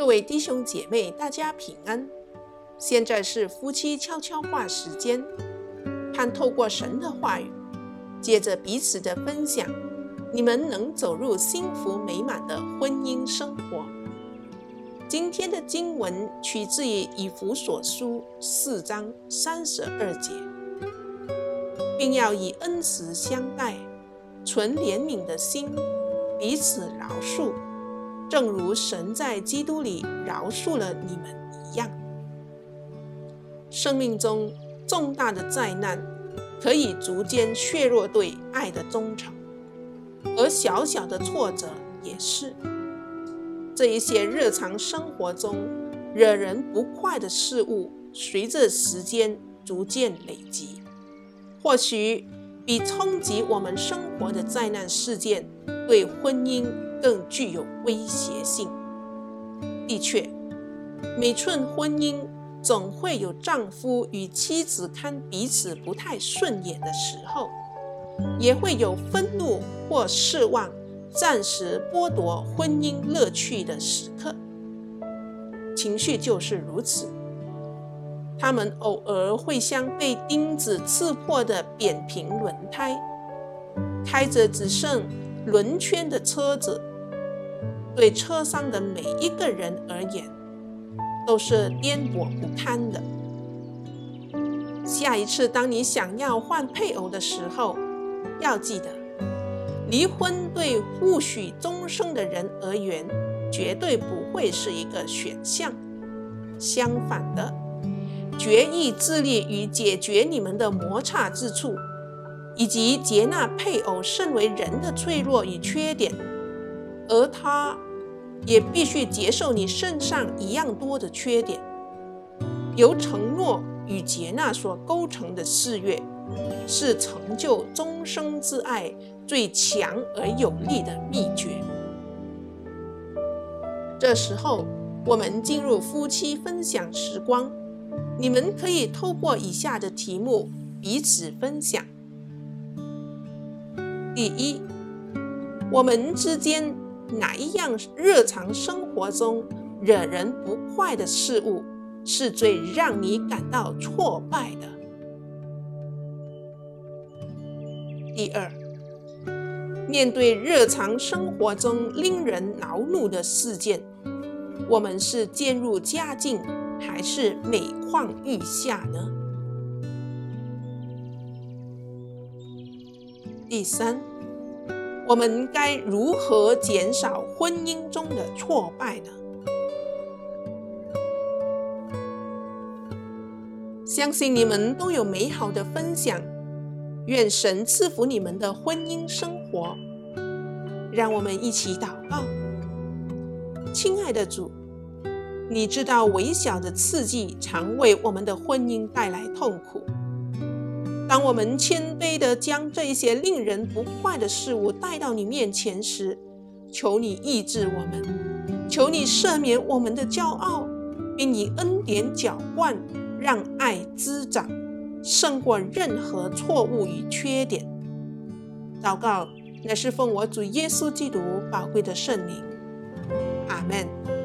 各位弟兄姐妹，大家平安。现在是夫妻悄悄话时间，盼透过神的话语，借着彼此的分享，你们能走入幸福美满的婚姻生活。今天的经文取自于以弗所书四章三十二节，并要以恩慈相待，存怜悯的心，彼此饶恕。正如神在基督里饶恕了你们一样，生命中重大的灾难可以逐渐削弱对爱的忠诚，而小小的挫折也是。这一些日常生活中惹人不快的事物，随着时间逐渐累积，或许比冲击我们生活的灾难事件对婚姻。更具有威胁性。的确，每寸婚姻总会有丈夫与妻子看彼此不太顺眼的时候，也会有愤怒或失望，暂时剥夺婚姻乐趣的时刻。情绪就是如此，他们偶尔会像被钉子刺破的扁平轮胎，开着只剩轮圈的车子。对车上的每一个人而言，都是颠簸不堪的。下一次当你想要换配偶的时候，要记得，离婚对互许终生的人而言，绝对不会是一个选项。相反的，决意致力于解决你们的摩擦之处，以及接纳配偶身为人的脆弱与缺点。而他也必须接受你身上一样多的缺点。由承诺与接纳所构成的誓约，是成就终生之爱最强而有力的秘诀。这时候，我们进入夫妻分享时光，你们可以透过以下的题目彼此分享。第一，我们之间。哪一样日常生活中惹人不快的事物是最让你感到挫败的？第二，面对日常生活中令人恼怒的事件，我们是渐入佳境还是每况愈下呢？第三。我们该如何减少婚姻中的挫败呢？相信你们都有美好的分享，愿神赐福你们的婚姻生活。让我们一起祷告。亲爱的主，你知道微小的刺激常为我们的婚姻带来痛苦。当我们谦卑地将这些令人不快的事物带到你面前时，求你抑制我们，求你赦免我们的骄傲，并以恩典浇灌，让爱滋长，胜过任何错误与缺点。祷告，乃是奉我主耶稣基督宝贵的圣灵。阿门。